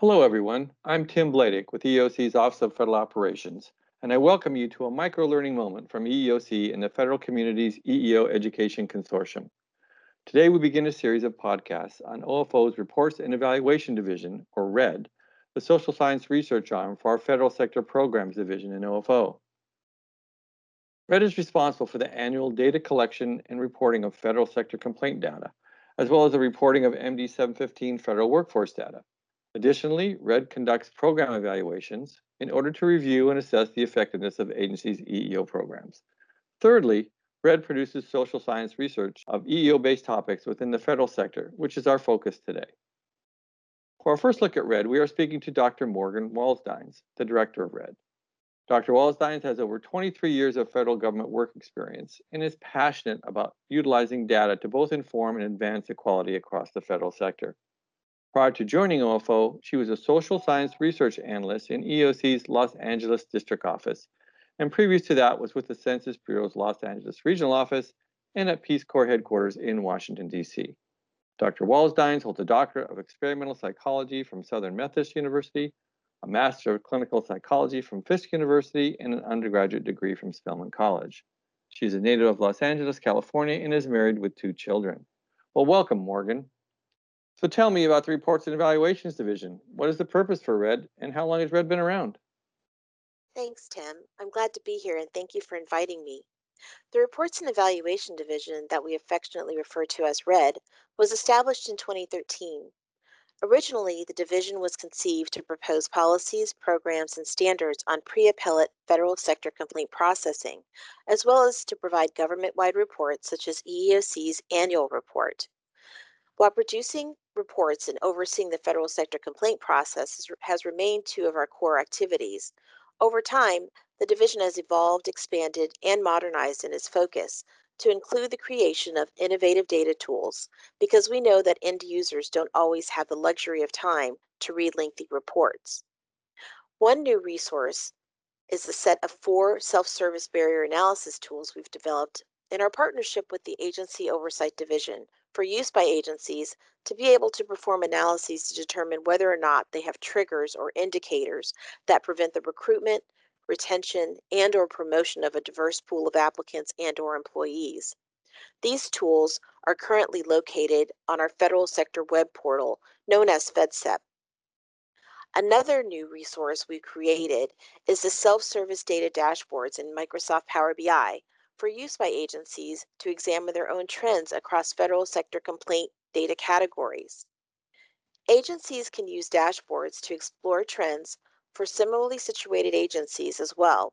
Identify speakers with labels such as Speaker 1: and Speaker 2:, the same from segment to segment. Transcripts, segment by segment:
Speaker 1: Hello, everyone. I'm Tim Bladick with EEOC's Office of Federal Operations, and I welcome you to a micro-learning moment from EEOC and the Federal Communities EEO Education Consortium. Today, we begin a series of podcasts on OFO's Reports and Evaluation Division, or RED, the social science research arm for our Federal Sector Programs Division in OFO. RED is responsible for the annual data collection and reporting of federal sector complaint data, as well as the reporting of MD 715 federal workforce data. Additionally, RED conducts program evaluations in order to review and assess the effectiveness of agencies' EEO programs. Thirdly, RED produces social science research of EEO-based topics within the federal sector, which is our focus today. For our first look at RED, we are speaking to Dr. Morgan Waldsteins, the director of RED. Dr. Waldsteins has over 23 years of federal government work experience and is passionate about utilizing data to both inform and advance equality across the federal sector. Prior to joining OFO, she was a social science research analyst in EEOC's Los Angeles District Office, and previous to that was with the Census Bureau's Los Angeles Regional Office and at Peace Corps headquarters in Washington, D.C. Dr. Waldsteins holds a doctorate of experimental psychology from Southern Methodist University, a master of clinical psychology from Fisk University, and an undergraduate degree from Spelman College. She is a native of Los Angeles, California, and is married with two children. Well, welcome, Morgan. So tell me about the Reports and Evaluations Division. What is the purpose for RED and how long has RED been around?
Speaker 2: Thanks, Tim. I'm glad to be here and thank you for inviting me. The Reports and Evaluation Division, that we affectionately refer to as RED, was established in 2013. Originally, the division was conceived to propose policies, programs, and standards on pre appellate federal sector complaint processing, as well as to provide government wide reports such as EEOC's annual report. While producing reports and overseeing the federal sector complaint process has remained two of our core activities, over time, the division has evolved, expanded, and modernized in its focus to include the creation of innovative data tools because we know that end users don't always have the luxury of time to read lengthy reports. One new resource is the set of four self service barrier analysis tools we've developed in our partnership with the Agency Oversight Division for use by agencies to be able to perform analyses to determine whether or not they have triggers or indicators that prevent the recruitment, retention, and or promotion of a diverse pool of applicants and or employees. These tools are currently located on our federal sector web portal known as FedSep. Another new resource we created is the self-service data dashboards in Microsoft Power BI for use by agencies to examine their own trends across federal sector complaint data categories. Agencies can use dashboards to explore trends for similarly situated agencies as well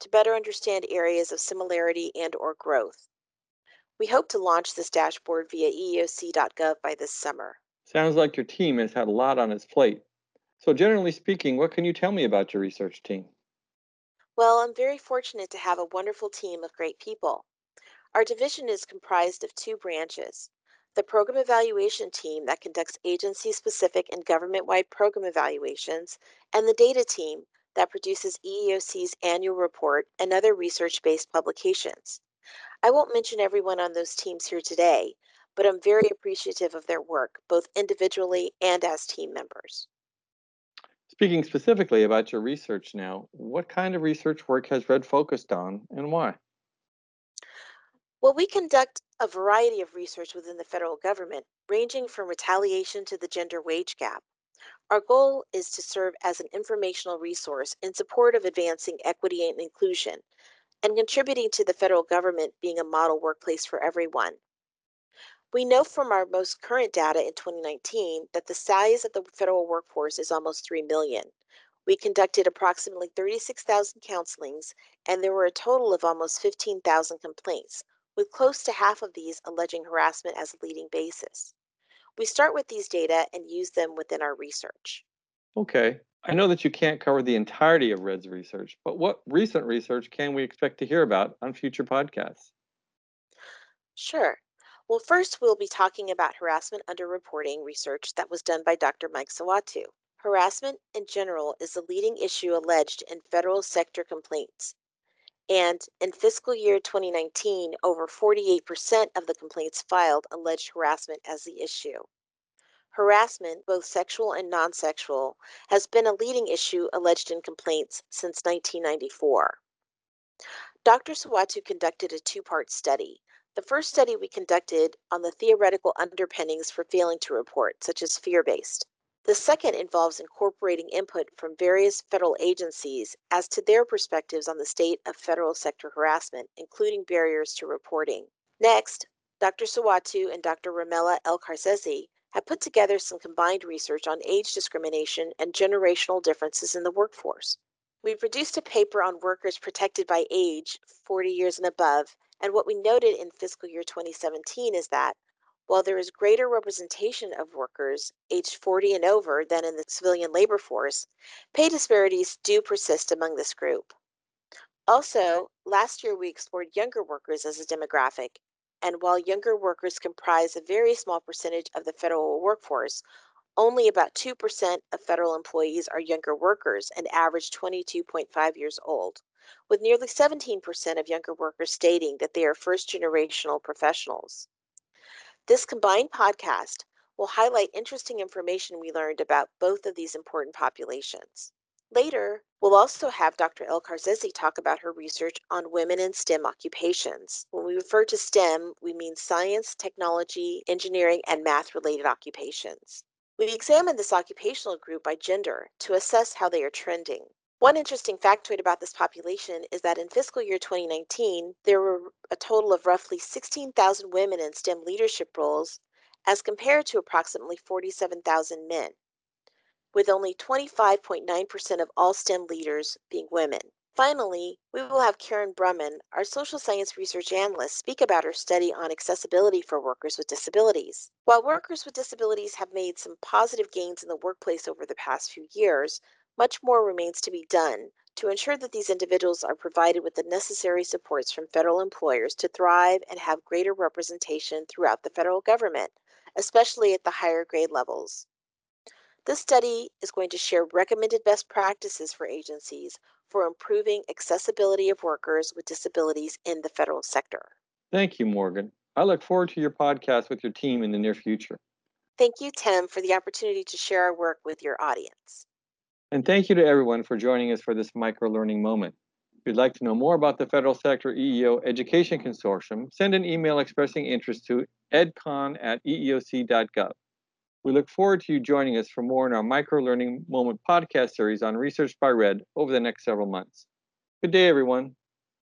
Speaker 2: to better understand areas of similarity and or growth. We hope to launch this dashboard via eeoc.gov by this summer.
Speaker 1: Sounds like your team has had a lot on its plate. So generally speaking, what can you tell me about your research team?
Speaker 2: Well, I'm very fortunate to have a wonderful team of great people. Our division is comprised of two branches the program evaluation team that conducts agency specific and government wide program evaluations, and the data team that produces EEOC's annual report and other research based publications. I won't mention everyone on those teams here today, but I'm very appreciative of their work, both individually and as team members.
Speaker 1: Speaking specifically about your research now, what kind of research work has RED focused on and why?
Speaker 2: Well, we conduct a variety of research within the federal government, ranging from retaliation to the gender wage gap. Our goal is to serve as an informational resource in support of advancing equity and inclusion and contributing to the federal government being a model workplace for everyone. We know from our most current data in 2019 that the size of the federal workforce is almost 3 million. We conducted approximately 36,000 counselings, and there were a total of almost 15,000 complaints, with close to half of these alleging harassment as a leading basis. We start with these data and use them within our research.
Speaker 1: Okay. I know that you can't cover the entirety of RED's research, but what recent research can we expect to hear about on future podcasts?
Speaker 2: Sure. Well, first, we'll be talking about harassment underreporting research that was done by Dr. Mike Sawatu. Harassment in general is the leading issue alleged in federal sector complaints. And in fiscal year 2019, over 48% of the complaints filed alleged harassment as the issue. harassment, both sexual and non sexual, has been a leading issue alleged in complaints since 1994. Dr. Sawatu conducted a two part study. The first study we conducted on the theoretical underpinnings for failing to report, such as fear based. The second involves incorporating input from various federal agencies as to their perspectives on the state of federal sector harassment, including barriers to reporting. Next, Dr. Sawatu and Dr. Ramela El-Karzezi have put together some combined research on age discrimination and generational differences in the workforce. We produced a paper on workers protected by age 40 years and above, and what we noted in fiscal year 2017 is that while there is greater representation of workers aged 40 and over than in the civilian labor force, pay disparities do persist among this group. Also, last year we explored younger workers as a demographic, and while younger workers comprise a very small percentage of the federal workforce, only about 2% of federal employees are younger workers and average 22.5 years old, with nearly 17% of younger workers stating that they are first generational professionals. This combined podcast will highlight interesting information we learned about both of these important populations. Later, we'll also have Dr. El-Karzezi talk about her research on women in STEM occupations. When we refer to STEM, we mean science, technology, engineering, and math related occupations. We examined this occupational group by gender to assess how they are trending. One interesting factoid about this population is that in fiscal year 2019, there were a total of roughly 16,000 women in STEM leadership roles as compared to approximately 47,000 men with only 25.9% of all STEM leaders being women. Finally, we will have Karen Brumman, our social science research analyst, speak about her study on accessibility for workers with disabilities. While workers with disabilities have made some positive gains in the workplace over the past few years, much more remains to be done to ensure that these individuals are provided with the necessary supports from federal employers to thrive and have greater representation throughout the federal government, especially at the higher grade levels. This study is going to share recommended best practices for agencies for improving accessibility of workers with disabilities in the federal sector.
Speaker 1: Thank you, Morgan. I look forward to your podcast with your team in the near future.
Speaker 2: Thank you, Tim, for the opportunity to share our work with your audience.
Speaker 1: And thank you to everyone for joining us for this micro learning moment. If you'd like to know more about the Federal Sector EEO Education Consortium, send an email expressing interest to edcon at eeoc.gov. We look forward to you joining us for more in our Micro Learning Moment podcast series on Research by Red over the next several months. Good day, everyone.